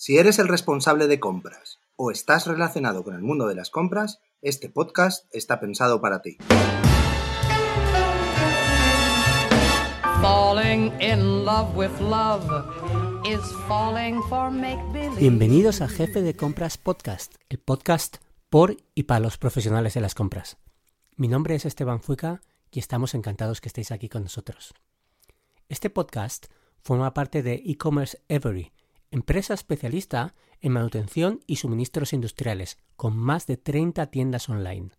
Si eres el responsable de compras o estás relacionado con el mundo de las compras, este podcast está pensado para ti. Bienvenidos a Jefe de Compras Podcast, el podcast por y para los profesionales de las compras. Mi nombre es Esteban Fuica y estamos encantados que estéis aquí con nosotros. Este podcast forma parte de e-commerce Every, empresa especialista en manutención y suministros industriales, con más de 30 tiendas online.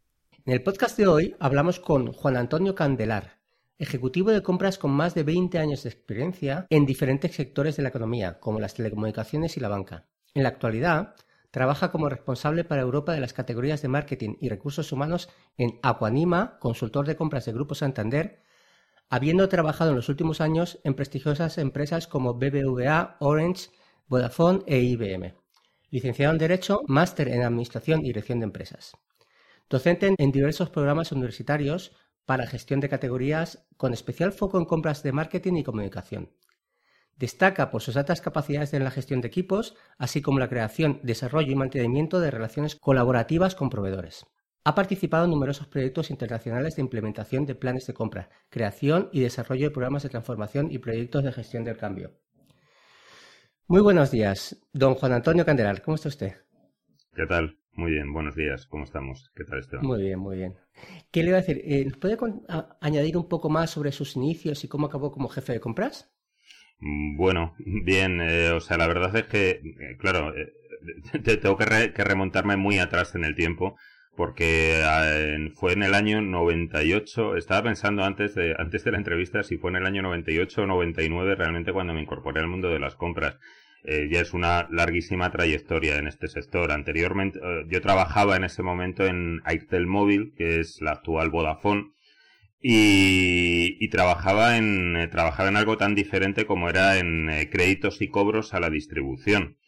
En el podcast de hoy hablamos con Juan Antonio Candelar, ejecutivo de compras con más de 20 años de experiencia en diferentes sectores de la economía, como las telecomunicaciones y la banca. En la actualidad, trabaja como responsable para Europa de las categorías de marketing y recursos humanos en Aquanima, consultor de compras de Grupo Santander, habiendo trabajado en los últimos años en prestigiosas empresas como BBVA, Orange, Vodafone e IBM. Licenciado en Derecho, máster en Administración y Dirección de Empresas. Docente en diversos programas universitarios para gestión de categorías con especial foco en compras de marketing y comunicación. Destaca por sus altas capacidades en la gestión de equipos, así como la creación, desarrollo y mantenimiento de relaciones colaborativas con proveedores. Ha participado en numerosos proyectos internacionales de implementación de planes de compra, creación y desarrollo de programas de transformación y proyectos de gestión del cambio. Muy buenos días, don Juan Antonio Candelar, ¿cómo está usted? ¿Qué tal? Muy bien, buenos días, ¿cómo estamos? ¿Qué tal, Esteban? Muy bien, muy bien. ¿Qué le iba a decir? Eh, ¿Puede añadir un poco más sobre sus inicios y cómo acabó como jefe de compras? Mm, bueno, bien, eh, o sea, la verdad es que, eh, claro, eh, tengo que, remontarme muy atrás en el tiempo, porque fue en el año 98, estaba pensando antes de, antes de la entrevista si fue en el año 98 o 99 realmente cuando me incorporé al mundo de las compras. ya es una larguísima trayectoria en este sector. Anteriormente, yo trabajaba en ese momento en Airtel Móvil, que es la actual Vodafone, y, trabajaba en eh, trabajaba en algo tan diferente como era en eh, créditos y cobros a la distribución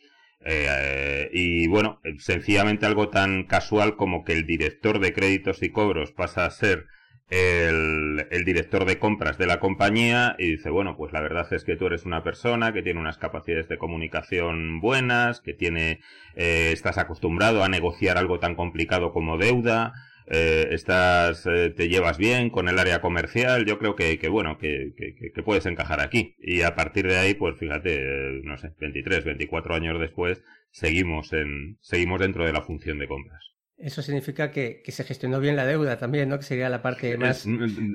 eh, y bueno sencillamente algo tan casual como que el director de créditos y cobros pasa a ser el, el, director de compras de la compañía y dice, bueno, pues la verdad es que tú eres una persona que tiene unas capacidades de comunicación buenas, que tiene, estás acostumbrado a negociar algo tan complicado como deuda, eh, estás, eh, te llevas bien con el área comercial, yo creo que, que bueno, que, que, que, puedes encajar aquí. Y a partir de ahí, pues fíjate, eh, no sé, 23, 24 años después, seguimos en, seguimos dentro de la función de compras. Eso significa que, se gestionó bien la deuda también, ¿no? Que sería la parte más.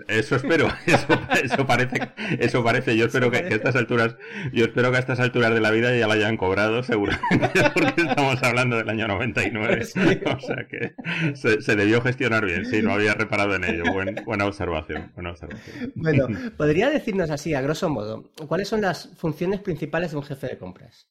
eso espero, eso, parece, eso parece. Yo espero que, a estas alturas, yo espero que a estas alturas de la vida ya la hayan cobrado, seguramente, porque estamos hablando del año 99. O sea que se, debió gestionar bien, sí, no había reparado en ello. buena observación, buena observación. Bueno, podría decirnos así, a grosso modo, ¿cuáles son las funciones principales de un jefe de compras?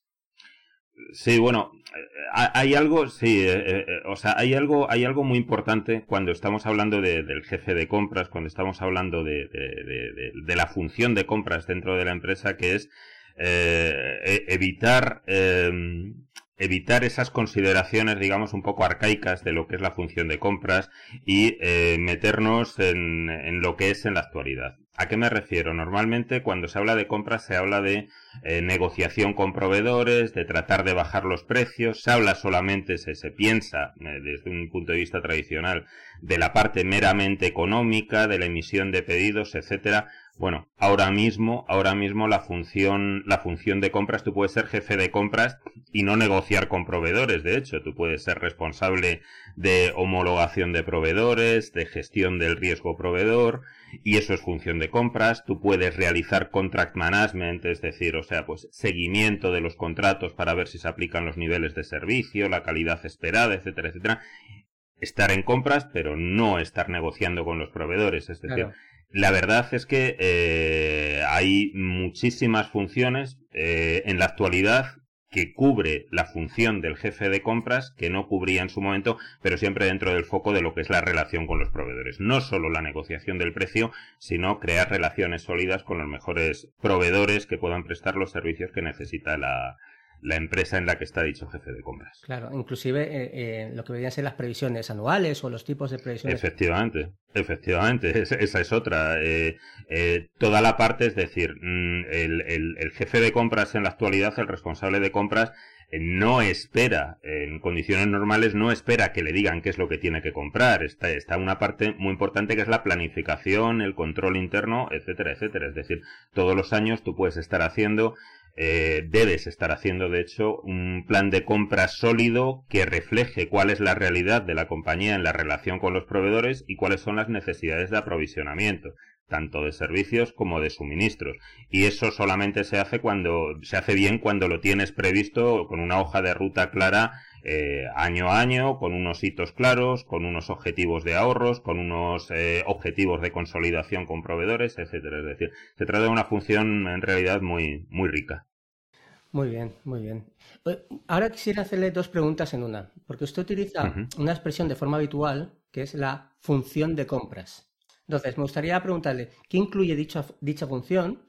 Sí, bueno, eh, hay algo, sí, eh, eh, o sea, hay algo, hay algo muy importante cuando estamos hablando del jefe de compras, cuando estamos hablando de, de, la función de compras dentro de la empresa, que es e, evitar em, evitar esas consideraciones, digamos, un poco arcaicas de lo que es la función de compras y meternos en, en lo que es en la actualidad. ¿A qué me refiero? Normalmente cuando se habla de compras se habla de eh, negociación con proveedores, de tratar de bajar los precios, se habla solamente, se, se piensa eh, desde un punto de vista tradicional de la parte meramente económica, de la emisión de pedidos, etcétera. Bueno, ahora mismo, ahora mismo la función, la función de compras, tú puedes ser jefe de compras y no negociar con proveedores. De hecho, tú puedes ser responsable de homologación de proveedores, de gestión del riesgo proveedor, y eso es función de compras. Tú puedes realizar contract management, es decir, o sea, pues seguimiento de los contratos para ver si se aplican los niveles de servicio, la calidad esperada, etcétera, etcétera. Estar en compras, pero no estar negociando con los proveedores. Es decir, la verdad es que eh, hay muchísimas funciones eh, en la actualidad que cubre la función del jefe de compras que no cubría en su momento, pero siempre dentro del foco de lo que es la relación con los proveedores. No solo la negociación del precio, sino crear relaciones sólidas con los mejores proveedores que puedan prestar los servicios que necesita la, la empresa en la que está dicho jefe de compras. Claro, inclusive eh, eh, lo que deberían ser las previsiones anuales o los tipos de previsiones. Efectivamente, efectivamente, esa es otra. Eh, toda la parte, es decir, mm, el, jefe de compras en la actualidad, el responsable de compras, no espera, en condiciones normales, no espera que le digan qué es lo que tiene que comprar. Está, está una parte muy importante que es la planificación, el control interno, etcétera, etcétera. Es decir, todos los años tú puedes estar haciendo eh, debes estar haciendo, de hecho, un plan de compra sólido que refleje cuál es la realidad de la compañía en la relación con los proveedores y cuáles son las necesidades de aprovisionamiento, tanto de servicios como de suministros. Y eso solamente se hace cuando se hace bien cuando lo tienes previsto con una hoja de ruta clara eh, año a año, con unos hitos claros, con unos objetivos de ahorros, con unos eh, objetivos de consolidación con proveedores, etcétera. Es decir, se trata de una función en realidad muy, muy rica. Muy bien, muy bien. Ahora quisiera hacerle dos preguntas en una, porque usted utiliza una expresión de forma habitual que es la función de compras. Entonces, me gustaría preguntarle, ¿qué incluye dicha, dicha función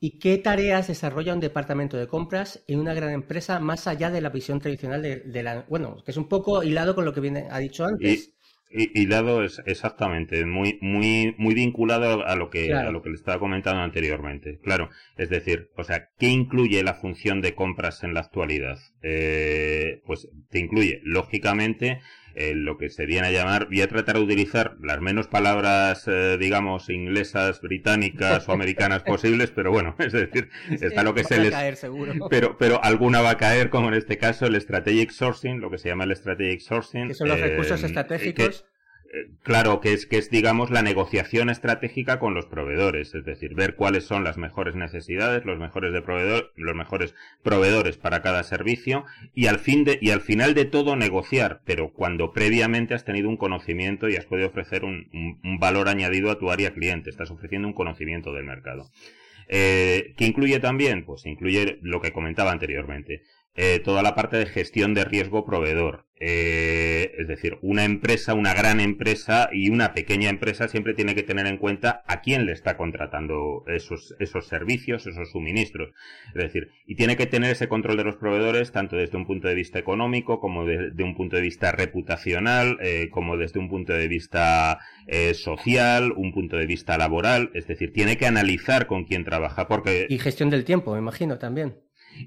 ¿Y qué tareas desarrolla un departamento de compras en una gran empresa más allá de la visión tradicional de, la... Bueno, que es un poco hilado con lo que viene, ha dicho antes. Y, hilado es exactamente, muy, muy, muy vinculado a lo que, a lo que le estaba comentando anteriormente. Claro, es decir, o sea, ¿qué incluye la función de compras en la actualidad? Eh, pues te incluye, lógicamente, eh, lo que se viene a llamar, voy a tratar de utilizar las menos palabras, eh, digamos, inglesas, británicas o americanas posibles, pero bueno, es decir, está lo que se les... Caer, seguro. Pero, pero alguna va a caer, como en este caso, el strategic sourcing, lo que se llama el strategic sourcing. Que son los recursos estratégicos claro, que es, que es, digamos, la negociación estratégica con los proveedores, es decir, ver cuáles son las mejores necesidades, los mejores de proveedor, los mejores proveedores para cada servicio y al fin de, y al final de todo negociar, pero cuando previamente has tenido un conocimiento y has podido ofrecer un, valor añadido a tu área cliente, estás ofreciendo un conocimiento del mercado. Eh, ¿Qué incluye también? Pues incluye lo que comentaba anteriormente. Eh, toda la parte de gestión de riesgo proveedor. Eh, es decir, una empresa, una gran empresa y una pequeña empresa siempre tiene que tener en cuenta a quién le está contratando esos, esos servicios, esos suministros. Es decir, y tiene que tener ese control de los proveedores tanto desde un punto de vista económico como desde un punto de vista reputacional, eh, como desde un punto de vista social, un punto de vista laboral. Es decir, tiene que analizar con quién trabaja porque... Y gestión del tiempo, me imagino también.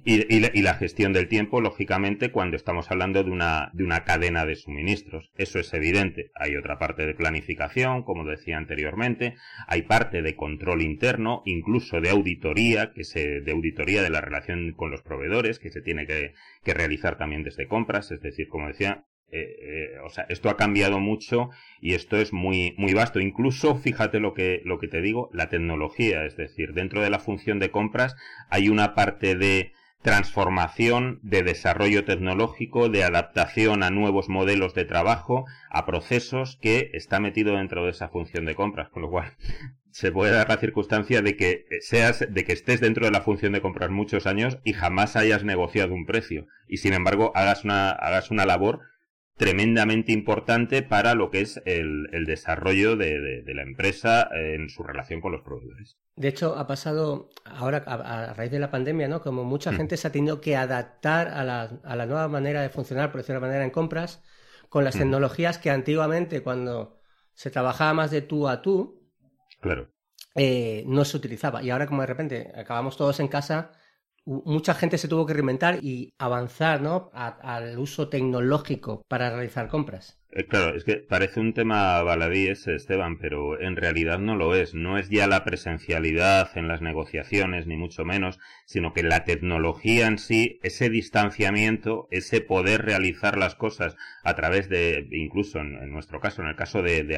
Y, la, gestión del tiempo, lógicamente, cuando estamos hablando de una, de una cadena de suministros. Eso es evidente. Hay otra parte de planificación, como decía anteriormente. Hay parte de control interno, incluso de auditoría, que se, de auditoría de la relación con los proveedores, que se tiene que, realizar también desde compras. Es decir, como decía, eh, eh, o sea, esto ha cambiado mucho y esto es muy, muy vasto. Incluso, fíjate lo que, lo que te digo, la tecnología, es decir, dentro de la función de compras hay una parte de transformación, de desarrollo tecnológico, de adaptación a nuevos modelos de trabajo, a procesos que está metido dentro de esa función de compras, con lo cual se puede dar la circunstancia de que seas, de que estés dentro de la función de compras muchos años y jamás hayas negociado un precio y sin embargo hagas una, hagas una labor tremendamente importante para lo que es el, desarrollo de, la empresa en su relación con los proveedores. De hecho, ha pasado ahora a, raíz de la pandemia, ¿no? Como mucha mm. gente se ha tenido que adaptar a la, nueva manera de funcionar, por decirlo de manera, en compras, con las mm. tecnologías que antiguamente, cuando se trabajaba más de tú a tú, claro. Eh, no se utilizaba. Y ahora, como de repente acabamos todos en casa, mucha gente se tuvo que reinventar y avanzar ¿no? al uso tecnológico para realizar compras. Eh, claro, es que parece un tema baladí ese, Esteban, pero en realidad no lo es. No es ya la presencialidad en las negociaciones, ni mucho menos, sino que la tecnología en sí, ese distanciamiento, ese poder realizar las cosas a través de, incluso en, nuestro caso, en el caso de, de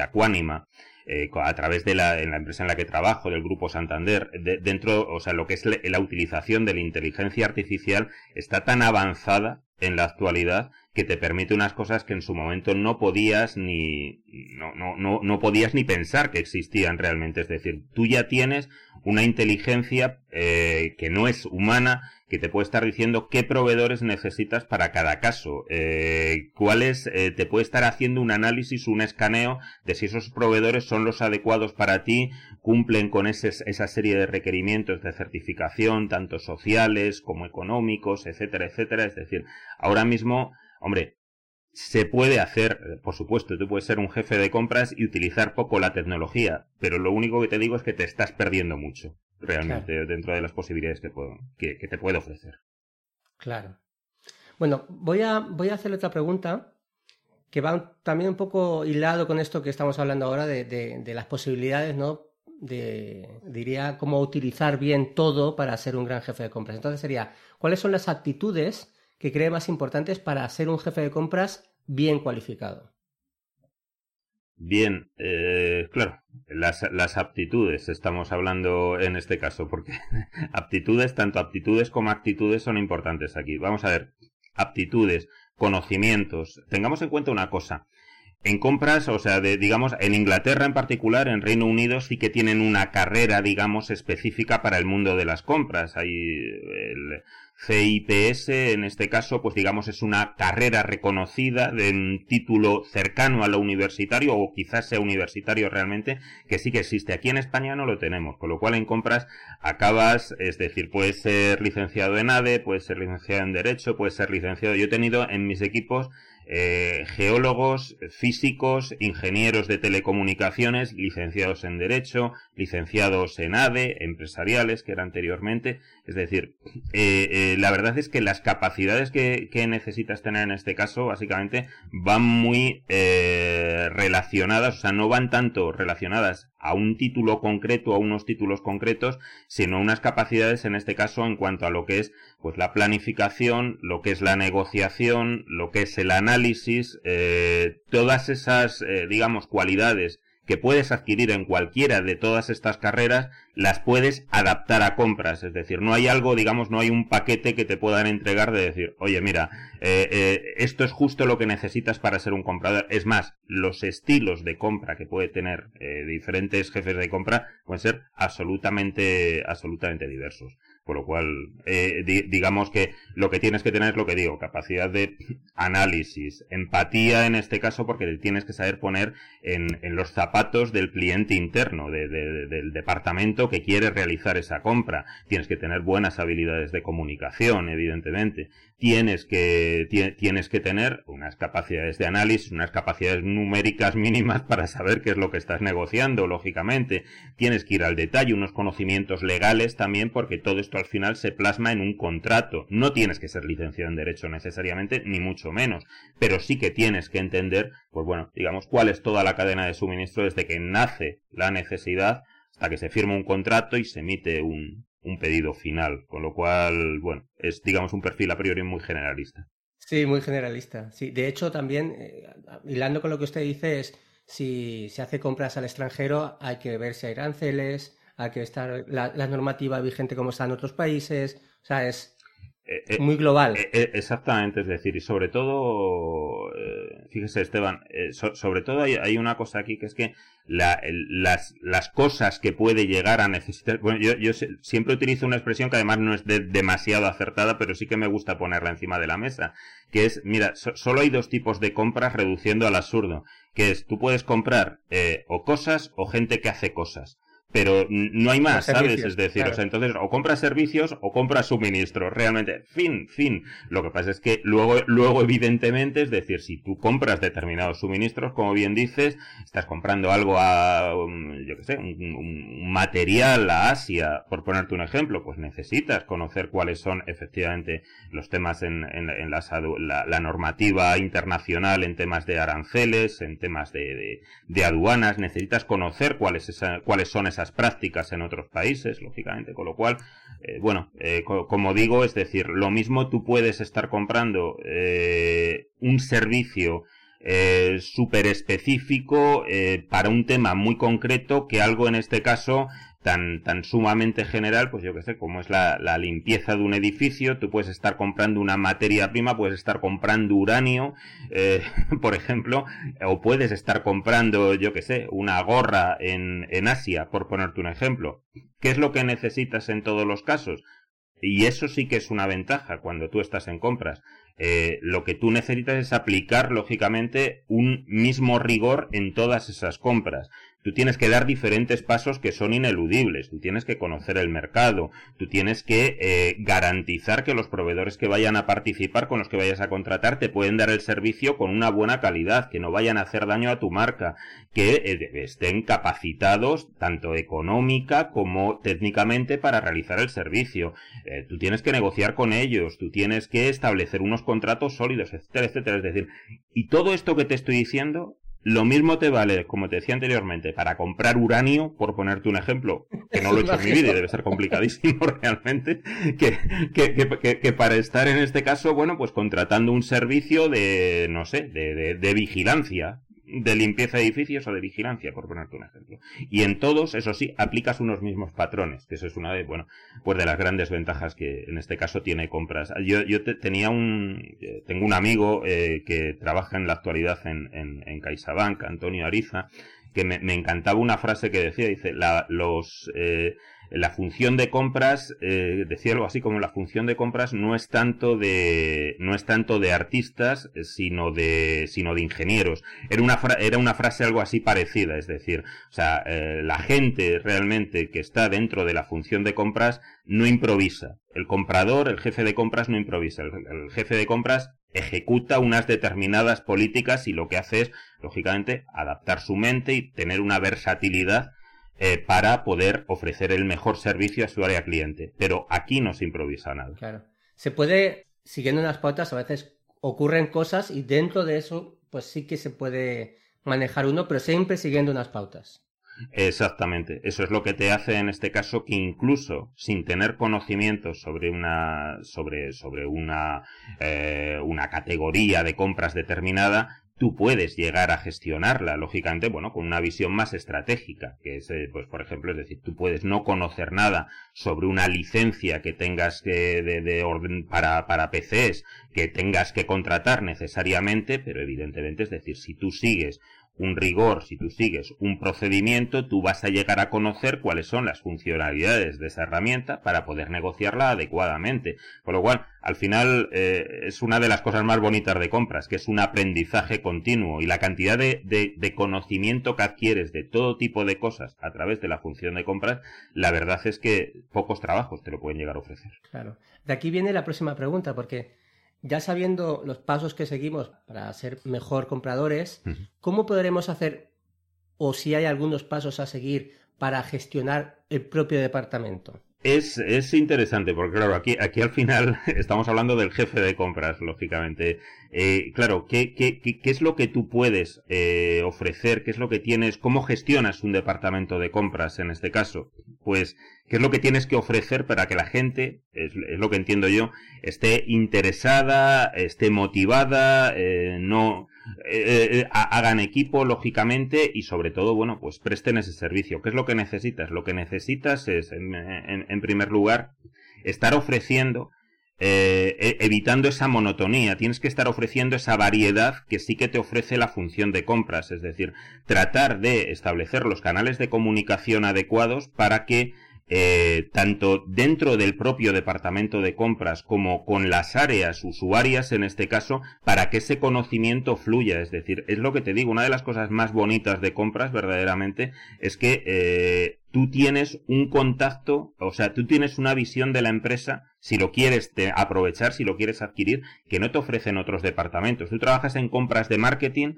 eh, a través de la, en la empresa en la que trabajo, del Grupo Santander, dentro, o sea, lo que es la utilización de la inteligencia artificial está tan avanzada en la actualidad que te permite unas cosas que en su momento no podías ni no, no, no, no podías ni pensar que existían realmente. Es decir, tú ya tienes una inteligencia eh, que no es humana, que te puede estar diciendo qué proveedores necesitas para cada caso, eh, cuáles, eh, te puede estar haciendo un análisis, un escaneo de si esos proveedores son los adecuados para ti, cumplen con ese, esa serie de requerimientos de certificación, tanto sociales como económicos, etcétera, etcétera. Es decir, ahora mismo, hombre, se puede hacer, por supuesto, tú puedes ser un jefe de compras y utilizar poco la tecnología, pero lo único que te digo es que te estás perdiendo mucho, realmente, dentro de las posibilidades que, puedo, que, te puedo ofrecer. Claro. Bueno, voy a, voy a hacer otra pregunta que va también un poco hilado con esto que estamos hablando ahora de, de, las posibilidades, ¿no? De, diría, cómo utilizar bien todo para ser un gran jefe de compras. Entonces sería, ¿cuáles son las actitudes que cree más importantes para ser un jefe de compras bien cualificado? Bien, eh, claro, las, las, aptitudes estamos hablando en este caso, porque aptitudes, tanto aptitudes como actitudes son importantes aquí. Vamos a ver, aptitudes, conocimientos. Tengamos en cuenta una cosa. En compras, o sea, de, digamos, en Inglaterra en particular, en Reino Unido sí que tienen una carrera, digamos, específica para el mundo de las compras. Hay el, CIPS, en este caso, pues digamos es una carrera reconocida de un título cercano a lo universitario o quizás sea universitario realmente, que sí que existe. Aquí en España no lo tenemos, con lo cual en compras acabas, es decir, puedes ser licenciado en ADE, puedes ser licenciado en Derecho, puedes ser licenciado. Yo he tenido en mis equipos eh, geólogos, físicos, ingenieros de telecomunicaciones, licenciados en Derecho, licenciados en ADE, empresariales, que era anteriormente. Es decir, eh, eh, la verdad es que las capacidades que, necesitas tener en este caso, básicamente, van muy relacionadas, o sea, no van tanto relacionadas a un título concreto, a unos títulos concretos, sino unas capacidades en este caso en cuanto a lo que es pues la planificación, lo que es la negociación, lo que es el análisis, eh, todas esas eh, digamos cualidades que puedes adquirir en cualquiera de todas estas carreras, las puedes adaptar a compras. Es decir, no hay algo, digamos, no hay un paquete que te puedan entregar de decir, oye, mira, eh, eh, esto es justo lo que necesitas para ser un comprador. Es más, los estilos de compra que puede tener eh, diferentes jefes de compra pueden ser absolutamente, absolutamente diversos. Por lo cual, eh, digamos que lo que tienes que tener es lo que digo, capacidad de análisis, empatía en este caso, porque tienes que saber poner en, los zapatos del cliente interno, del departamento que quiere realizar esa compra. Tienes que tener buenas habilidades de comunicación, evidentemente. Tienes que, tienes que tener unas capacidades de análisis, unas capacidades numéricas mínimas para saber qué es lo que estás negociando, lógicamente. Tienes que ir al detalle, unos conocimientos legales también, porque todo esto al final se plasma en un contrato. No tienes que ser licenciado en Derecho necesariamente, ni mucho menos, pero sí que tienes que entender, pues bueno, digamos, cuál es toda la cadena de suministro desde que nace la necesidad hasta que se firma un contrato y se emite un, un pedido final, con lo cual, bueno, es digamos un perfil a priori muy generalista. Sí, muy generalista. Sí, de hecho también, eh, hilando con lo que usted dice, es si se hace compras al extranjero, hay que ver si hay aranceles, a que estar la, normativa vigente como está en otros países. O sea, es eh, eh, muy global. Eh, exactamente, es decir, y sobre todo, fíjese Esteban, sobre todo hay, una cosa aquí que es que las, las cosas que puede llegar a necesitar, bueno, yo, yo siempre utilizo una expresión que además no es demasiado acertada, pero sí que me gusta ponerla encima de la mesa, que es, mira, solo hay dos tipos de compras reduciendo al absurdo, que es, tú puedes comprar o cosas o gente que hace cosas pero no hay más, ¿sabes? Es decir, o sea, entonces o compras servicios o compras suministros, realmente, fin, fin. Lo que pasa es que luego, luego evidentemente, es decir, si tú compras determinados suministros, como bien dices, estás comprando algo a, um, yo qué sé, un, material a Asia, por ponerte un ejemplo, pues necesitas conocer cuáles son efectivamente los temas en, en, la, la, normativa internacional en temas de aranceles, en temas de, de, aduanas, necesitas conocer cuáles, esa, cuáles son esas prácticas en otros países, lógicamente, con lo cual, eh, bueno, eh, como digo, es decir, lo mismo tú puedes estar comprando eh, un servicio súper específico para un tema muy concreto que algo en este caso tan, tan sumamente general, pues yo que sé, como es la, limpieza de un edificio, tú puedes estar comprando una materia prima, puedes estar comprando uranio, eh, por ejemplo, o puedes estar comprando, yo que sé, una gorra en, en Asia, por ponerte un ejemplo. ¿Qué es lo que necesitas en todos los casos? Y eso sí que es una ventaja cuando tú estás en compras. Eh, lo que tú necesitas es aplicar, lógicamente, un mismo rigor en todas esas compras tú tienes que dar diferentes pasos que son ineludibles, tú tienes que conocer el mercado, tú tienes que eh, garantizar que los proveedores que vayan a participar, con los que vayas a contratar, te pueden dar el servicio con una buena calidad, que no vayan a hacer daño a tu marca, que eh, estén capacitados tanto económica como técnicamente para realizar el servicio. Eh, tú tienes que negociar con ellos, tú tienes que establecer unos contratos sólidos, etcétera, etcétera. Es decir, y todo esto que te estoy diciendo lo mismo te vale, como te decía anteriormente, para comprar uranio, por ponerte un ejemplo, que no lo he hecho en mi vida y debe ser complicadísimo realmente, que, que, que, para estar en este caso, bueno, pues contratando un servicio de, no sé, de, de vigilancia, de limpieza de edificios o de vigilancia, por ponerte un ejemplo. Y en todos, eso sí, aplicas unos mismos patrones, que eso es una de, bueno, pues de las grandes ventajas que en este caso tiene compras. Yo, yo tenía un, eh, tengo un amigo eh, que trabaja en la actualidad en, en, en CaixaBank, Antonio Ariza, que me, me, encantaba una frase que decía, dice, la, los, eh, la función de compras, eh, decía algo así como la función de compras no es tanto de, no es tanto de artistas, sino de, sino de ingenieros. Era una, era una frase algo así parecida, es decir, o sea, eh, la gente realmente que está dentro de la función de compras no improvisa. El comprador, el jefe de compras no improvisa. el jefe de compras ejecuta unas determinadas políticas y lo que hace es, lógicamente, adaptar su mente y tener una versatilidad eh, para poder ofrecer el mejor servicio a su área cliente. Pero aquí no se improvisa nada. Claro. Se puede, siguiendo unas pautas, a veces ocurren cosas y dentro de eso, pues sí que se puede manejar uno, pero siempre siguiendo unas pautas. Exactamente. Eso es lo que te hace en este caso que incluso sin tener conocimientos sobre una sobre sobre una eh, una categoría de compras determinada tú puedes llegar a gestionarla, lógicamente, bueno, con una visión más estratégica, que es, eh, pues, por ejemplo, es decir, tú puedes no conocer nada sobre una licencia que tengas que, de, de orden para, para PCs, que tengas que contratar necesariamente, pero evidentemente, es decir, si tú sigues un rigor, si tú sigues un procedimiento, tú vas a llegar a conocer cuáles son las funcionalidades de esa herramienta para poder negociarla adecuadamente. Con lo cual, al final, eh, es una de las cosas más bonitas de compras, que es un aprendizaje continuo y la cantidad de, de, conocimiento que adquieres de todo tipo de cosas a través de la función de compras, la verdad es que pocos trabajos te lo pueden llegar a ofrecer. Claro. De aquí viene la próxima pregunta, porque ya sabiendo los pasos que seguimos para ser mejor compradores, ¿cómo podremos hacer o si hay algunos pasos a seguir para gestionar el propio departamento? Es, es interesante, porque claro, aquí, aquí al final estamos hablando del jefe de compras, lógicamente. Eh, claro, ¿qué, qué, qué, es lo que tú puedes eh, ofrecer? ¿Qué es lo que tienes? ¿Cómo gestionas un departamento de compras en este caso? Pues, ¿qué es lo que tienes que ofrecer para que la gente, es, es lo que entiendo yo, esté interesada, esté motivada, eh, no eh, eh, hagan equipo, lógicamente, y sobre todo, bueno, pues presten ese servicio. ¿Qué es lo que necesitas? Lo que necesitas es, en, primer lugar, estar ofreciendo eh, e, evitando esa monotonía. Tienes que estar ofreciendo esa variedad que sí que te ofrece la función de compras, es decir, tratar de establecer los canales de comunicación adecuados para que eh, tanto dentro del propio departamento de compras como con las áreas usuarias en este caso para que ese conocimiento fluya. Es decir es lo que te digo una de las cosas más bonitas de compras verdaderamente es que eh, tú tienes un contacto o sea tú tienes una visión de la empresa si lo quieres aprovechar si lo quieres adquirir que no te ofrecen otros departamentos. Tú trabajas en compras de marketing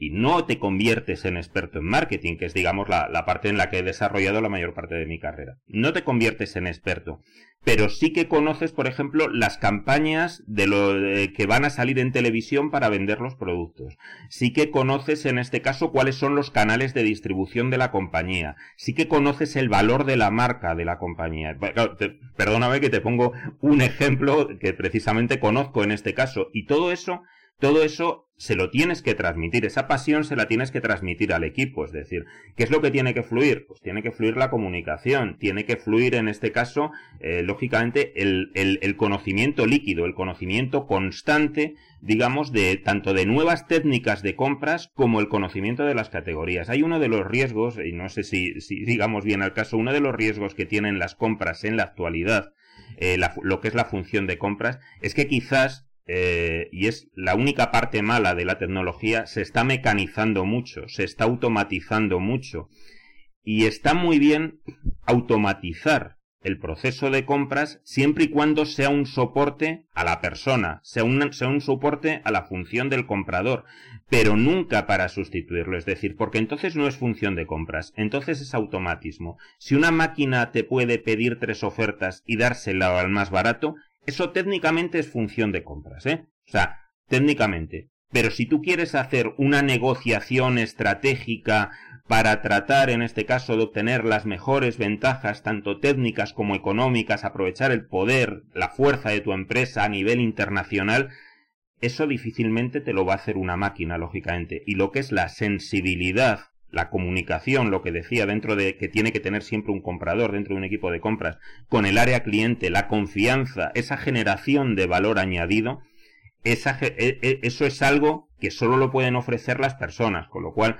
y no te conviertes en experto en marketing, que es digamos la, la, parte en la que he desarrollado la mayor parte de mi carrera. No te conviertes en experto, pero sí que conoces, por ejemplo, las campañas de lo que van a salir en televisión para vender los productos. Sí que conoces en este caso cuáles son los canales de distribución de la compañía. Sí que conoces el valor de la marca de la compañía. perdóname que te pongo un ejemplo que precisamente conozco en este caso. Y todo eso todo eso se lo tienes que transmitir, esa pasión se la tienes que transmitir al equipo, es decir, ¿qué es lo que tiene que fluir? Pues tiene que fluir la comunicación, tiene que fluir en este caso, eh, lógicamente, el, el, conocimiento líquido, el conocimiento constante, digamos, de tanto de nuevas técnicas de compras como el conocimiento de las categorías. Hay uno de los riesgos, y no sé si, digamos bien al caso, uno de los riesgos que tienen las compras en la actualidad, eh, lo que es la función de compras, es que quizás eh, y es la única parte mala de la tecnología, se está mecanizando mucho, se está automatizando mucho. Y está muy bien automatizar el proceso de compras siempre y cuando sea un soporte a la persona, sea un, sea un soporte a la función del comprador, pero nunca para sustituirlo, es decir, porque entonces no es función de compras, entonces es automatismo. Si una máquina te puede pedir tres ofertas y dársela al más barato, eso técnicamente es función de compras, ¿eh? O sea, técnicamente. Pero si tú quieres hacer una negociación estratégica para tratar, en este caso, de obtener las mejores ventajas, tanto técnicas como económicas, aprovechar el poder, la fuerza de tu empresa a nivel internacional, eso difícilmente te lo va a hacer una máquina, lógicamente. Y lo que es la sensibilidad la comunicación, lo que decía dentro de que tiene que tener siempre un comprador dentro de un equipo de compras, con el área cliente, la confianza, esa generación de valor añadido, e, e, eso es algo que solo lo pueden ofrecer las personas, con lo cual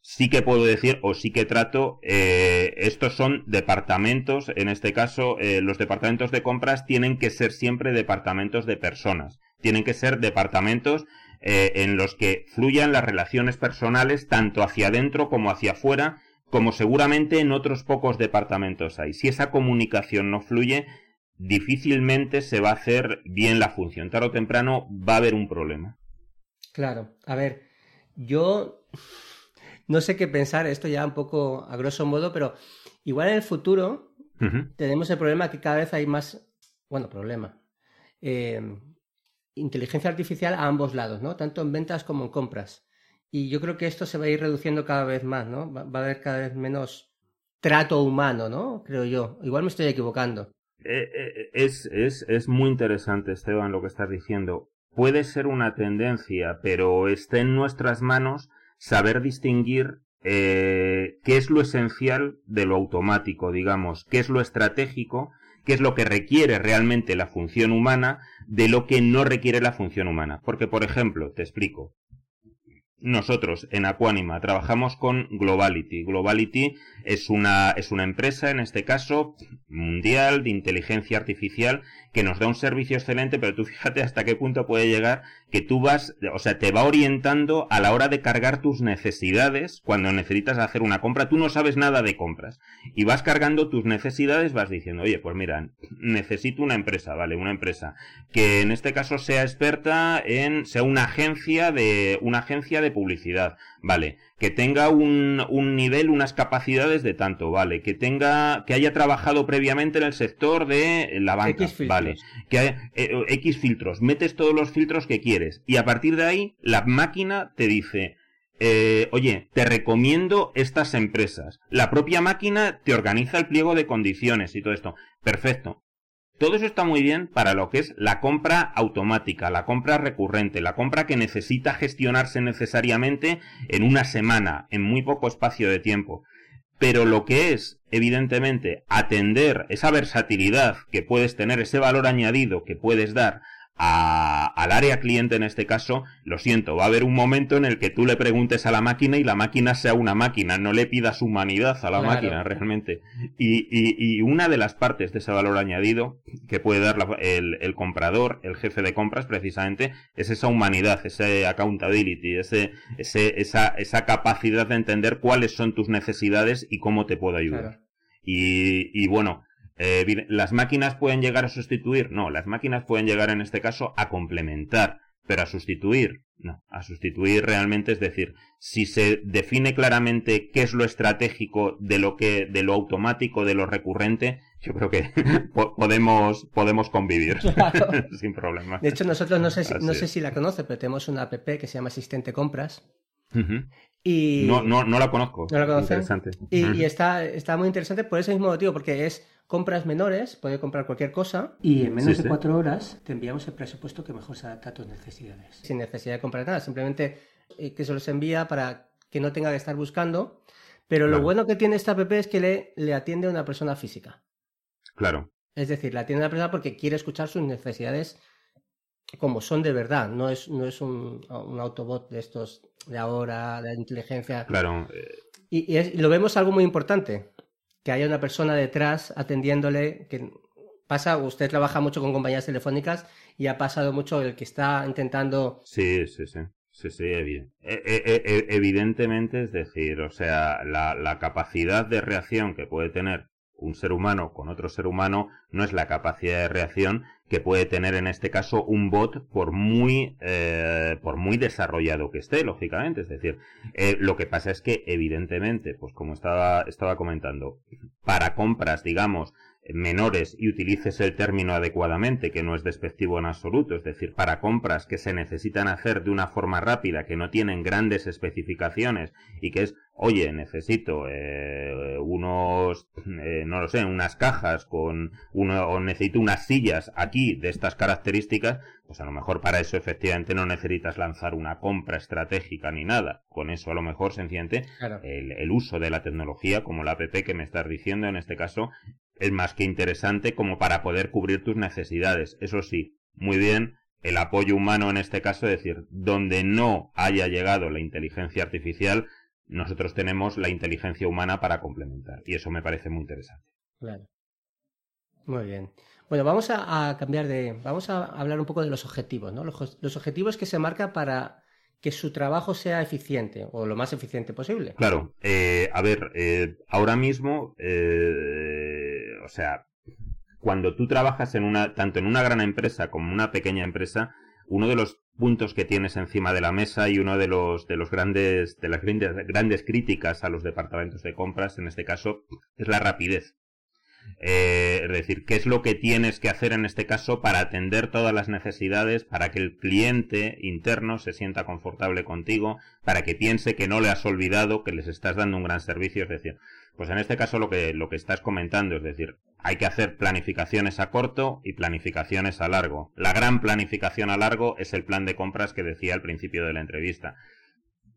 sí que puedo decir o sí que trato, eh, estos son departamentos, en este caso eh, los departamentos de compras tienen que ser siempre departamentos de personas, tienen que ser departamentos eh, en los que fluyan las relaciones personales tanto hacia adentro como hacia afuera, como seguramente en otros pocos departamentos hay. Si esa comunicación no fluye, difícilmente se va a hacer bien la función. Tarde o temprano va a haber un problema. Claro, a ver, yo no sé qué pensar, esto ya un poco a grosso modo, pero igual en el futuro tenemos el problema que cada vez hay más, bueno, problema. Eh, inteligencia artificial a ambos lados, ¿no? Tanto en ventas como en compras. Y yo creo que esto se va a ir reduciendo cada vez más, ¿no? Va, a haber cada vez menos trato humano, ¿no? Creo yo. Igual me estoy equivocando. Eh, eh, es, es, es muy interesante, Esteban, lo que estás diciendo. Puede ser una tendencia, pero está en nuestras manos saber distinguir eh, qué es lo esencial de lo automático, digamos, qué es lo estratégico qué es lo que requiere realmente la función humana de lo que no requiere la función humana. Porque, por ejemplo, te explico, nosotros en Aquanima trabajamos con Globality. Globality es una, es una empresa, en este caso, mundial de inteligencia artificial que nos da un servicio excelente, pero tú fíjate hasta qué punto puede llegar que tú vas, o sea, te va orientando a la hora de cargar tus necesidades cuando necesitas hacer una compra. Tú no sabes nada de compras y vas cargando tus necesidades, vas diciendo, oye, pues mira, necesito una empresa, ¿vale? Una empresa que en este caso sea experta en, sea una agencia de, una agencia de publicidad, ¿vale? que tenga un, un, nivel, unas capacidades de tanto, ¿vale? Que tenga, que haya trabajado previamente en el sector de la banca, ¿vale? Que haya, eh, X filtros, metes todos los filtros que quieres y a partir de ahí la máquina te dice, eh, oye, te recomiendo estas empresas. La propia máquina te organiza el pliego de condiciones y todo esto. Perfecto. Todo eso está muy bien para lo que es la compra automática, la compra recurrente, la compra que necesita gestionarse necesariamente en una semana, en muy poco espacio de tiempo. Pero lo que es, evidentemente, atender esa versatilidad que puedes tener, ese valor añadido que puedes dar al área cliente en este caso, lo siento, va a haber un momento en el que tú le preguntes a la máquina y la máquina sea una máquina, no le pidas humanidad a la máquina realmente. Y, y, una de las partes de ese valor añadido que puede dar el, comprador, el jefe de compras precisamente, es esa humanidad, ese accountability, ese, ese, esa, esa capacidad de entender cuáles son tus necesidades y cómo te puedo ayudar. Y, y bueno, eh, ¿Las máquinas pueden llegar a sustituir? No, las máquinas pueden llegar en este caso a complementar, pero a sustituir, no. A sustituir realmente es decir, si se define claramente qué es lo estratégico de lo que, de lo automático, de lo recurrente, yo creo que podemos, podemos convivir sin problema. De hecho, nosotros no sé, si, no sé si la conoce, pero tenemos una app que se llama Asistente Compras. y... no, no, no la conozco. No la conocen. Interesante. Y, y está, está muy interesante por ese mismo motivo, porque es compras menores, puede comprar cualquier cosa y en menos de cuatro horas te enviamos el presupuesto que mejor se adapta a tus necesidades. Sin necesidad de comprar nada, simplemente eh, que se los envía para que no tenga que estar buscando. Pero lo bueno que tiene esta app es que le, le atiende a una persona física. Claro. Es decir, la atiende a una persona porque quiere escuchar sus necesidades como son de verdad, no es, no es un, autobot de estos de ahora, de inteligencia. Claro. Y, lo vemos algo muy importante, que haya una persona detrás atendiéndole, que pasa, usted trabaja mucho con compañías telefónicas y ha pasado mucho el que está intentando... Sí, sí, sí. Sí, sí, e, e, e, evidentemente, es decir, o sea, la, la capacidad de reacción que puede tener un ser humano con otro ser humano no es la capacidad de reacción que puede tener en este caso un bot por muy eh, por muy desarrollado que esté lógicamente. Es decir eh, lo que pasa es que evidentemente pues como estaba estaba comentando para compras digamos menores y utilices el término adecuadamente, que no es despectivo en absoluto, es decir, para compras que se necesitan hacer de una forma rápida, que no tienen grandes especificaciones y que es, oye, necesito eh, unos, eh, no lo sé, unas cajas con uno, o necesito unas sillas aquí de estas características, pues a lo mejor para eso efectivamente no necesitas lanzar una compra estratégica ni nada. Con eso a lo mejor sencillamente el, el uso de la tecnología, como la app que me estás diciendo en este caso, es más que interesante como para poder cubrir tus necesidades. Eso sí, muy bien el apoyo humano en este caso, es decir, donde no haya llegado la inteligencia artificial, nosotros tenemos la inteligencia humana para complementar. Y eso me parece muy interesante. Claro. Muy bien. Bueno, vamos a, cambiar de. Vamos a hablar un poco de los objetivos, ¿no? Los, objetivos que se marca para que su trabajo sea eficiente o lo más eficiente posible. Claro. Eh, a ver, eh, ahora mismo eh, o sea, cuando tú trabajas en una, tanto en una gran empresa como en una pequeña empresa, uno de los puntos que tienes encima de la mesa y uno de los de los grandes de las grandes, grandes críticas a los departamentos de compras en este caso es la rapidez. Eh, es decir, qué es lo que tienes que hacer en este caso para atender todas las necesidades, para que el cliente interno se sienta confortable contigo, para que piense que no le has olvidado, que les estás dando un gran servicio, es decir, pues en este caso lo que, lo que estás comentando, es decir, hay que hacer planificaciones a corto y planificaciones a largo. La gran planificación a largo es el plan de compras que decía al principio de la entrevista.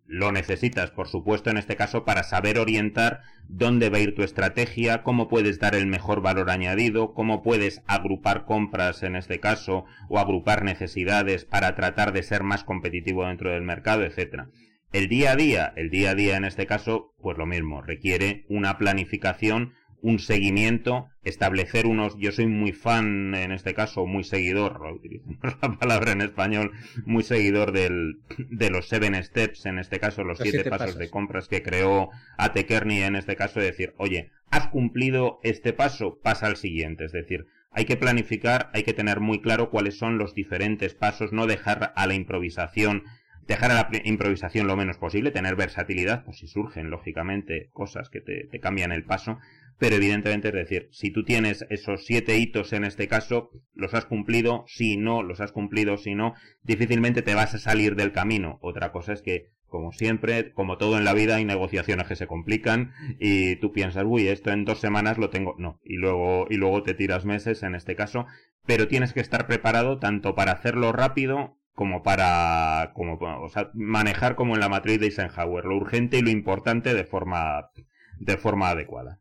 Lo necesitas, por supuesto, en este caso, para saber orientar dónde va a ir tu estrategia, cómo puedes dar el mejor valor añadido, cómo puedes agrupar compras en este caso, o agrupar necesidades para tratar de ser más competitivo dentro del mercado, etcétera. El día a día, el día a día en este caso, pues lo mismo, requiere una planificación, un seguimiento, establecer unos, yo soy muy fan en este caso, muy seguidor, utilizamos la palabra en español, muy seguidor del, de los seven steps, en este caso los, siete, pasos, de compras que creó Ate Kearney en este caso, decir, oye, has cumplido este paso, pasa al siguiente, es decir, hay que planificar, hay que tener muy claro cuáles son los diferentes pasos, no dejar a la improvisación dejar a la improvisación lo menos posible, tener versatilidad, pues si surgen, lógicamente, cosas que te, cambian el paso, pero evidentemente es decir, si tú tienes esos siete hitos en este caso, los has cumplido, si no, los has cumplido, si no, difícilmente te vas a salir del camino. Otra cosa es que, como siempre, como todo en la vida, hay negociaciones que se complican y tú piensas, uy, esto en dos semanas lo tengo, no, y luego, y luego te tiras meses en este caso, pero tienes que estar preparado tanto para hacerlo rápido como para como, o sea, manejar como en la matriz de Eisenhower, lo urgente y lo importante de forma, de forma adecuada.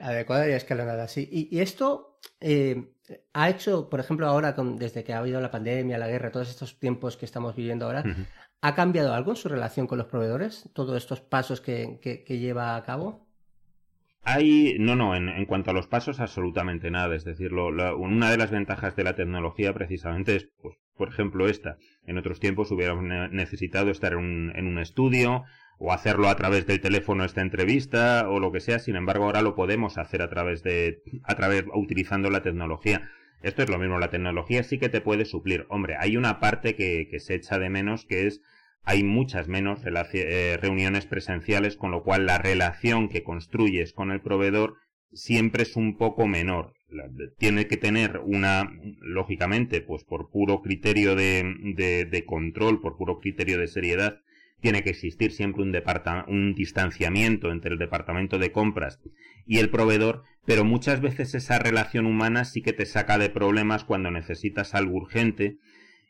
Adecuada y escalonada, sí. Y, esto eh, ha hecho, por ejemplo, ahora, con, desde que ha habido la pandemia, la guerra, todos estos tiempos que estamos viviendo ahora, ¿ha cambiado algo en su relación con los proveedores? ¿Todos estos pasos que, que, lleva a cabo? Hay, no, no, en, en, cuanto a los pasos, absolutamente nada. Es decir, una de las ventajas de la tecnología precisamente es pues, por ejemplo, esta. En otros tiempos hubiéramos necesitado estar en un, en un estudio o hacerlo a través del teléfono esta entrevista o lo que sea. Sin embargo, ahora lo podemos hacer a través de, a través, utilizando la tecnología. Esto es lo mismo, la tecnología sí que te puede suplir. Hombre, hay una parte que, se echa de menos que es hay muchas menos eh, reuniones presenciales, con lo cual la relación que construyes con el proveedor siempre es un poco menor tiene que tener una, lógicamente, pues por puro criterio de, de, control, por puro criterio de seriedad, tiene que existir siempre un, un distanciamiento entre el departamento de compras y el proveedor, pero muchas veces esa relación humana sí que te saca de problemas cuando necesitas algo urgente.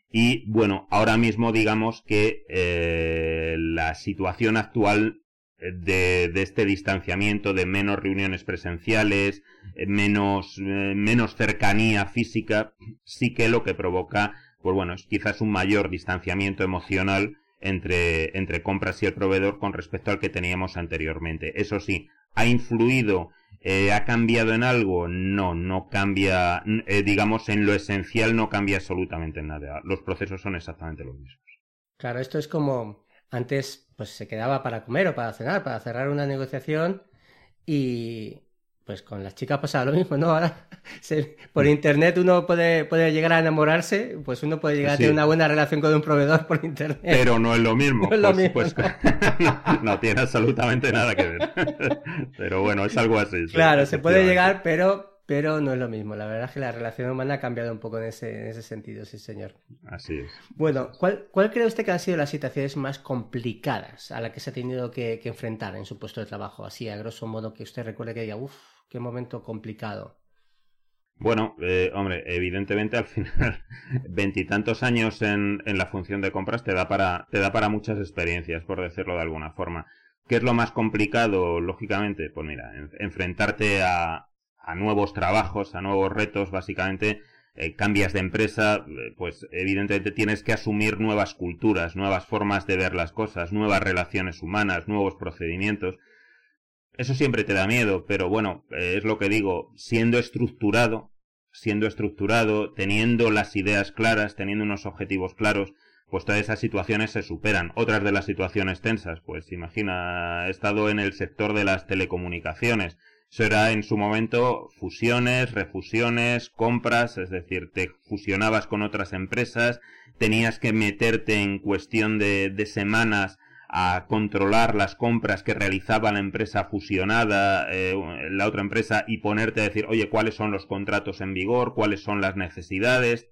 Y bueno, ahora mismo digamos que eh, la situación actual de, este distanciamiento, de menos reuniones presenciales, eh, menos, eh, menos cercanía física, sí que lo que provoca, pues bueno, es quizás un mayor distanciamiento emocional entre, entre compras y el proveedor con respecto al que teníamos anteriormente. Eso sí, ¿ha influido, eh, ha cambiado en algo? No, no cambia, digamos, en lo esencial no cambia absolutamente nada. Los procesos son exactamente los mismos. Claro, esto es como antes pues se quedaba para comer o para cenar, para cerrar una negociación y pues con las chicas pasaba lo mismo, ¿no? Ahora por mm. internet uno puede, puede llegar a enamorarse, pues uno puede llegar a tener una buena relación con un proveedor por internet. Pero no es lo mismo. No es lo pues, mismo. Pues, no. tiene absolutamente nada que ver. Pero bueno, es algo así. Claro, se puede llegar, pero pero no es lo mismo. La verdad es que la relación humana ha cambiado un poco en ese, en ese sentido, sí, señor. Así es. Bueno, ¿cuál, ¿cuál, cree usted que han sido las situaciones más complicadas a las que se ha tenido que, enfrentar en su puesto de trabajo? Así, a grosso modo, que usted recuerde que diga, uff, qué momento complicado. Bueno, eh, hombre, evidentemente al final, veintitantos años en, en, la función de compras te da, para, te da para muchas experiencias, por decirlo de alguna forma. ¿Qué es lo más complicado? Lógicamente, pues mira, enfrentarte a, a nuevos trabajos, a nuevos retos, básicamente eh, cambias de empresa, eh, pues evidentemente tienes que asumir nuevas culturas, nuevas formas de ver las cosas, nuevas relaciones humanas, nuevos procedimientos. Eso siempre te da miedo, pero bueno, eh, es lo que digo, siendo estructurado, siendo estructurado, teniendo las ideas claras, teniendo unos objetivos claros, pues todas esas situaciones se superan. Otras de las situaciones tensas, pues imagina, he estado en el sector de las telecomunicaciones, eso era en su momento fusiones, refusiones, compras, es decir, te fusionabas con otras empresas, tenías que meterte en cuestión de, de semanas a controlar las compras que realizaba la empresa fusionada, eh, la otra empresa, y ponerte a decir, oye, cuáles son los contratos en vigor, cuáles son las necesidades,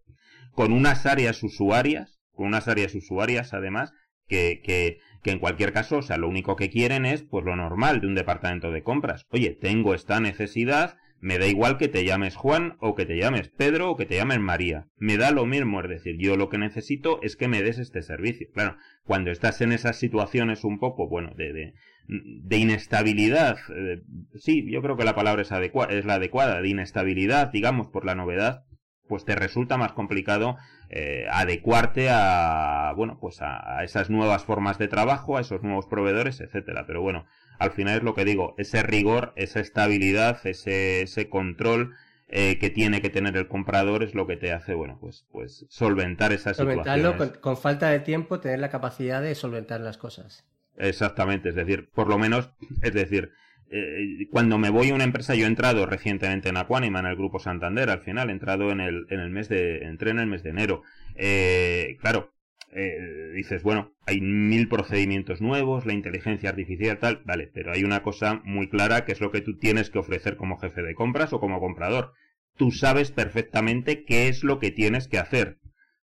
con unas áreas usuarias, con unas áreas usuarias además, que, que, que en cualquier caso, o sea, lo único que quieren es pues lo normal de un departamento de compras. Oye, tengo esta necesidad, me da igual que te llames Juan o que te llames Pedro o que te llames María. Me da lo mismo, es decir, yo lo que necesito es que me des este servicio. Claro, cuando estás en esas situaciones un poco, bueno, de, de, inestabilidad, eh, sí, yo creo que la palabra es, es la adecuada, de inestabilidad, digamos, por la novedad, pues te resulta más complicado eh, adecuarte a bueno pues a, esas nuevas formas de trabajo a esos nuevos proveedores etcétera. Pero bueno al final es lo que digo ese rigor esa estabilidad ese, ese control eh, que tiene que tener el comprador es lo que te hace bueno pues pues solventar esas solventarlo con, con falta de tiempo tener la capacidad de solventar las cosas. Exactamente es decir por lo menos es decir eh, cuando me voy a una empresa, yo he entrado recientemente en Aquanima, en el Grupo Santander, al final, he entrado en el, en el mes de, entré en el mes de enero. Eh, claro, eh, dices, bueno, hay mil procedimientos nuevos, la inteligencia artificial, tal, vale, pero hay una cosa muy clara que es lo que tú tienes que ofrecer como jefe de compras o como comprador. Tú sabes perfectamente qué es lo que tienes que hacer,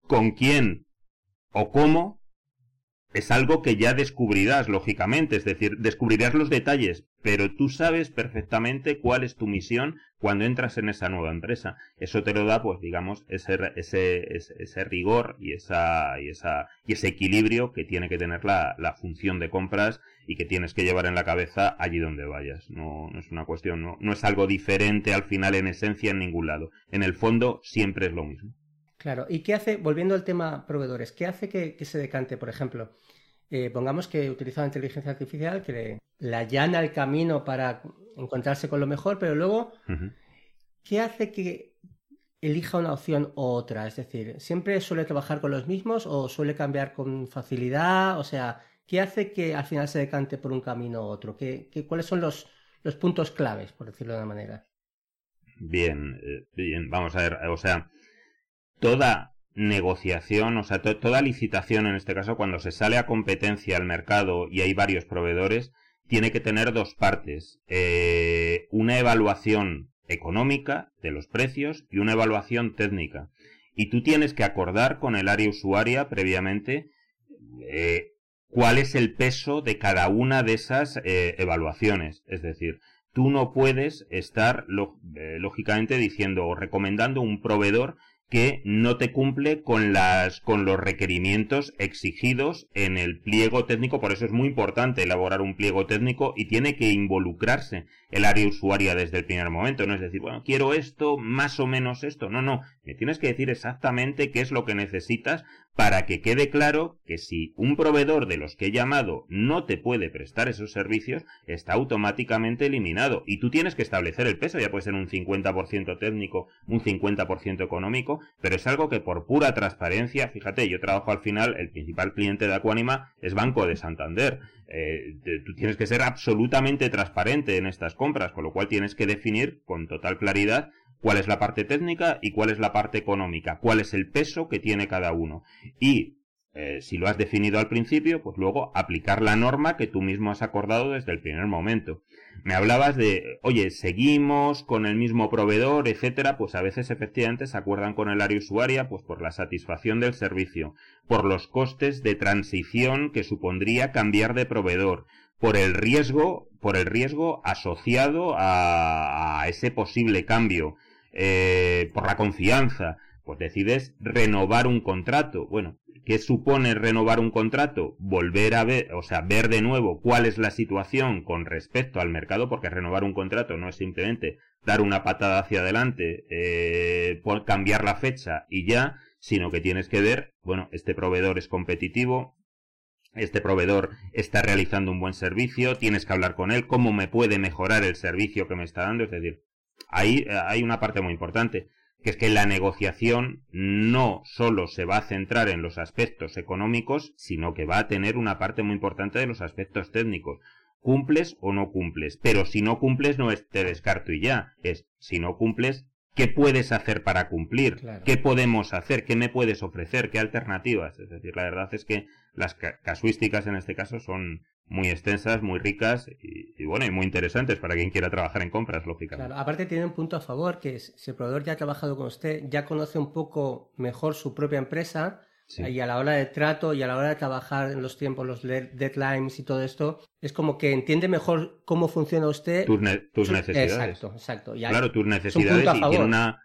con quién o cómo es algo que ya descubrirás, lógicamente, es decir, descubrirás los detalles, pero tú sabes perfectamente cuál es tu misión cuando entras en esa nueva empresa. Eso te lo da, pues, digamos, ese, ese, ese, rigor y, esa, y, esa, y ese equilibrio que tiene que tener la, la, función de compras y que tienes que llevar en la cabeza allí donde vayas. No, no es una cuestión, no, no es algo diferente al final en esencia en ningún lado. En el fondo siempre es lo mismo. Claro, ¿y qué hace, volviendo al tema proveedores, qué hace que, se decante, por ejemplo? Eh, pongamos que utiliza la inteligencia artificial que le, allana el camino para encontrarse con lo mejor, pero luego, ¿qué hace que elija una opción u otra? Es decir, ¿siempre suele trabajar con los mismos o suele cambiar con facilidad? O sea, ¿qué hace que al final se decante por un camino u otro? ¿Qué, cuáles son los, los puntos claves, por decirlo de una manera? Bien, eh, bien, vamos a ver, o sea, toda negociación, o sea, toda licitación en este caso, cuando se sale a competencia al mercado y hay varios proveedores, tiene que tener dos partes. Eh, una evaluación económica de los precios y una evaluación técnica. Y tú tienes que acordar con el área usuaria previamente eh, cuál es el peso de cada una de esas eh, evaluaciones. Es decir, tú no puedes estar lógicamente diciendo o recomendando un proveedor que no te cumple con las con los requerimientos exigidos en el pliego técnico, por eso es muy importante elaborar un pliego técnico y tiene que involucrarse el área usuaria desde el primer momento, no es decir, bueno, quiero esto, más o menos esto, no, no, me tienes que decir exactamente qué es lo que necesitas para que quede claro que si un proveedor de los que he llamado no te puede prestar esos servicios, está automáticamente eliminado. Y tú tienes que establecer el peso, ya puede ser un 50% técnico, un 50% económico, pero es algo que por pura transparencia, fíjate, yo trabajo al final, el principal cliente de Aquanima es Banco de Santander. Eh, tú tienes que ser absolutamente transparente en estas compras, con lo cual tienes que definir con total claridad cuál es la parte técnica y cuál es la parte económica, cuál es el peso que tiene cada uno. Y eh, si lo has definido al principio, pues luego aplicar la norma que tú mismo has acordado desde el primer momento. Me hablabas de, oye, seguimos con el mismo proveedor, etcétera, pues a veces efectivamente se acuerdan con el área usuaria, pues por la satisfacción del servicio, por los costes de transición que supondría cambiar de proveedor, por el riesgo, por el riesgo asociado a ese posible cambio, eh, por la confianza, pues decides renovar un contrato. Bueno, ¿qué supone renovar un contrato? Volver a ver, o sea, ver de nuevo cuál es la situación con respecto al mercado, porque renovar un contrato no es simplemente dar una patada hacia adelante, eh, cambiar la fecha y ya, sino que tienes que ver, bueno, este proveedor es competitivo, este proveedor está realizando un buen servicio, tienes que hablar con él, cómo me puede mejorar el servicio que me está dando, es decir, ahí eh, hay una parte muy importante, que es que la negociación no solo se va a centrar en los aspectos económicos, sino que va a tener una parte muy importante de los aspectos técnicos. Cumples o no cumples, pero si no cumples no es te descarto y ya, es si no cumples, ¿qué puedes hacer para cumplir? ¿Qué podemos hacer? ¿Qué me puedes ofrecer? ¿Qué alternativas? Es decir, la verdad es que las casuísticas en este caso son, muy extensas, muy ricas y, bueno, y muy interesantes para quien quiera trabajar en compras, lógicamente. Claro, aparte tiene un punto a favor, que es, si el proveedor ya ha trabajado con usted, ya conoce un poco mejor su propia empresa y a la hora de trato y a la hora de trabajar en los tiempos, los deadlines y todo esto, es como que entiende mejor cómo funciona usted. Tus, necesidades. Exacto, exacto. claro, tus necesidades y tiene una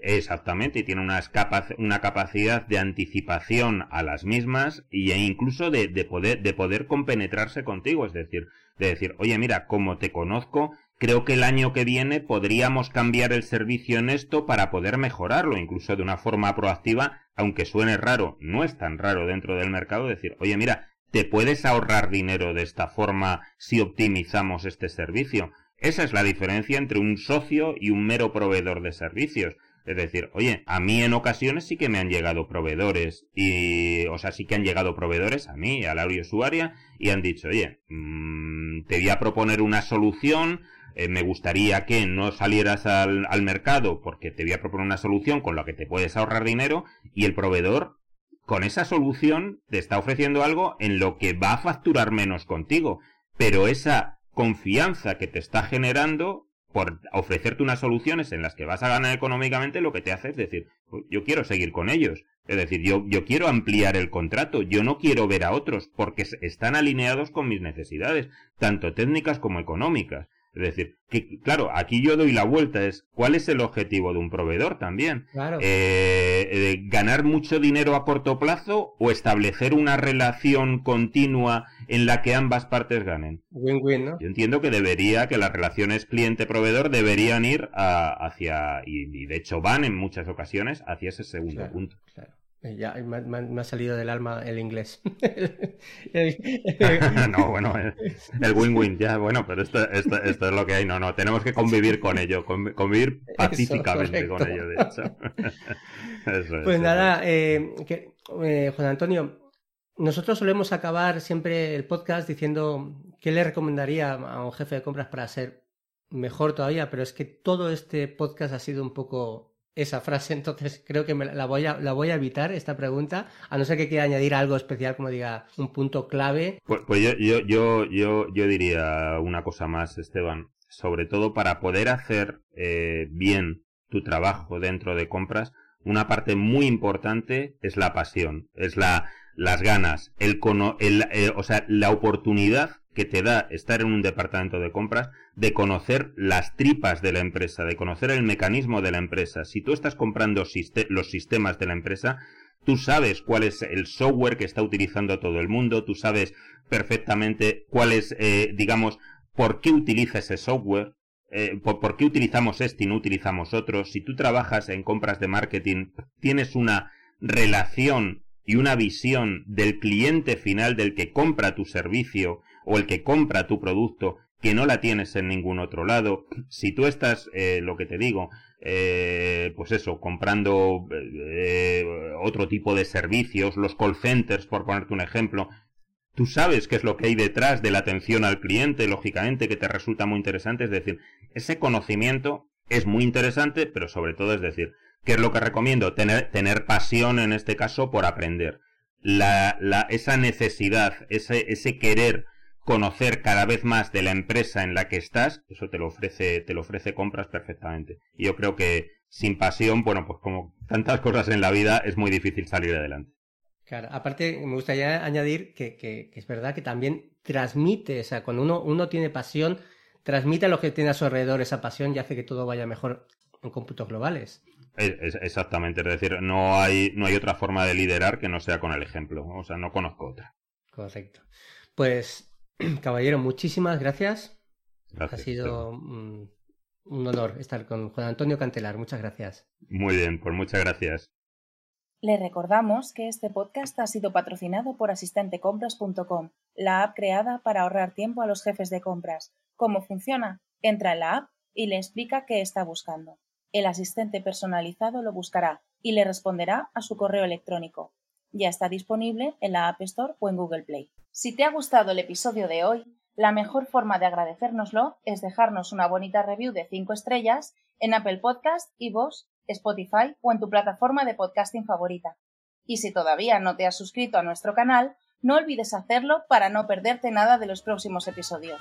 Exactamente, y tiene una capacidad de anticipación a las mismas e incluso de, poder, de poder compenetrarse contigo, es decir, de decir, oye, mira, como te conozco, creo que el año que viene podríamos cambiar el servicio en esto para poder mejorarlo, incluso de una forma proactiva, aunque suene raro, no es tan raro dentro del mercado decir, oye, mira, te puedes ahorrar dinero de esta forma si optimizamos este servicio. Esa es la diferencia entre un socio y un mero proveedor de servicios. Es decir, oye, a mí en ocasiones sí que me han llegado proveedores y, o sea, sí que han llegado proveedores a mí, a la usuaria, y han dicho, oye, mmm, te voy a proponer una solución, eh, me gustaría que no salieras al, al mercado porque te voy a proponer una solución con la que te puedes ahorrar dinero y el proveedor con esa solución te está ofreciendo algo en lo que va a facturar menos contigo, pero esa confianza que te está generando por ofrecerte unas soluciones en las que vas a ganar económicamente, lo que te hace es decir, pues, yo quiero seguir con ellos. Es decir, yo, yo quiero ampliar el contrato, yo no quiero ver a otros, porque están alineados con mis necesidades, tanto técnicas como económicas. Es decir, que claro, aquí yo doy la vuelta, es cuál es el objetivo de un proveedor también. Claro. Eh, eh, ganar mucho dinero a corto plazo o establecer una relación continua en la que ambas partes ganen. Win-win, ¿no? Yo entiendo que debería, que las relaciones cliente-proveedor deberían ir hacia, y, de hecho van en muchas ocasiones hacia ese segundo punto. Claro. Eh, ya me, ha salido del alma el inglés. no, bueno, el win-win, ya, bueno, pero esto, esto, esto, es lo que hay. No, no, tenemos que convivir con ello, convivir pacíficamente con ello, de hecho. pues nada, eh, eh, Juan Antonio, nosotros solemos acabar siempre el podcast diciendo qué le recomendaría a un jefe de compras para ser mejor todavía, pero es que todo este podcast ha sido un poco esa frase, entonces creo que la, voy a, la voy a evitar, esta pregunta, a no ser que quiera añadir algo especial, como diga, un punto clave. Pues, pues yo, yo, yo, yo, yo diría una cosa más, Esteban, sobre todo para poder hacer eh, bien tu trabajo dentro de compras, una parte muy importante es la pasión, es la, las ganas, el, el eh, o sea, la oportunidad que te da estar en un departamento de compras de conocer las tripas de la empresa, de conocer el mecanismo de la empresa. Si tú estás comprando los sistemas de la empresa, tú sabes cuál es el software que está utilizando todo el mundo, tú sabes perfectamente cuál es, eh, digamos, por qué utiliza ese software, eh, por, qué utilizamos este y no utilizamos otro. Si tú trabajas en compras de marketing, tienes una relación y una visión del cliente final del que compra tu servicio o el que compra tu producto que no la tienes en ningún otro lado. Si tú estás, eh, lo que te digo, eh, pues eso, comprando eh, otro tipo de servicios, los call centers, por ponerte un ejemplo, tú sabes qué es lo que hay detrás de la atención al cliente, lógicamente, que te resulta muy interesante. Es decir, ese conocimiento es muy interesante, pero sobre todo es decir, ¿qué es lo que recomiendo? Tener, tener pasión en este caso por aprender. La, la, esa necesidad, ese, ese querer conocer cada vez más de la empresa en la que estás, eso te lo ofrece, te lo ofrece compras perfectamente. Y yo creo que sin pasión, bueno, pues como tantas cosas en la vida, es muy difícil salir adelante. Claro, aparte me gustaría añadir que, que, es verdad que también transmite, o sea, cuando uno, uno tiene pasión, transmite a lo que tiene a su alrededor esa pasión y hace que todo vaya mejor en cómputos globales. exactamente, es decir, no hay, no hay otra forma de liderar que no sea con el ejemplo, o sea, no conozco otra. Correcto. Pues Caballero, muchísimas gracias. Ha sido un, honor estar con Juan Antonio Cantelar. Muchas gracias. Muy bien, pues muchas gracias. Le recordamos que este podcast ha sido patrocinado por asistentecompras.com, la app creada para ahorrar tiempo a los jefes de compras. ¿Cómo funciona? Entra en la app y le explica qué está buscando. El asistente personalizado lo buscará y le responderá a su correo electrónico. Ya está disponible en la App Store o en Google Play. Si te ha gustado el episodio de hoy, la mejor forma de agradecérnoslo es dejarnos una bonita review de 5 estrellas en Apple Podcast, iVoox, Spotify o en tu plataforma de podcasting favorita. Y si todavía no te has suscrito a nuestro canal, no olvides hacerlo para no perderte nada de los próximos episodios.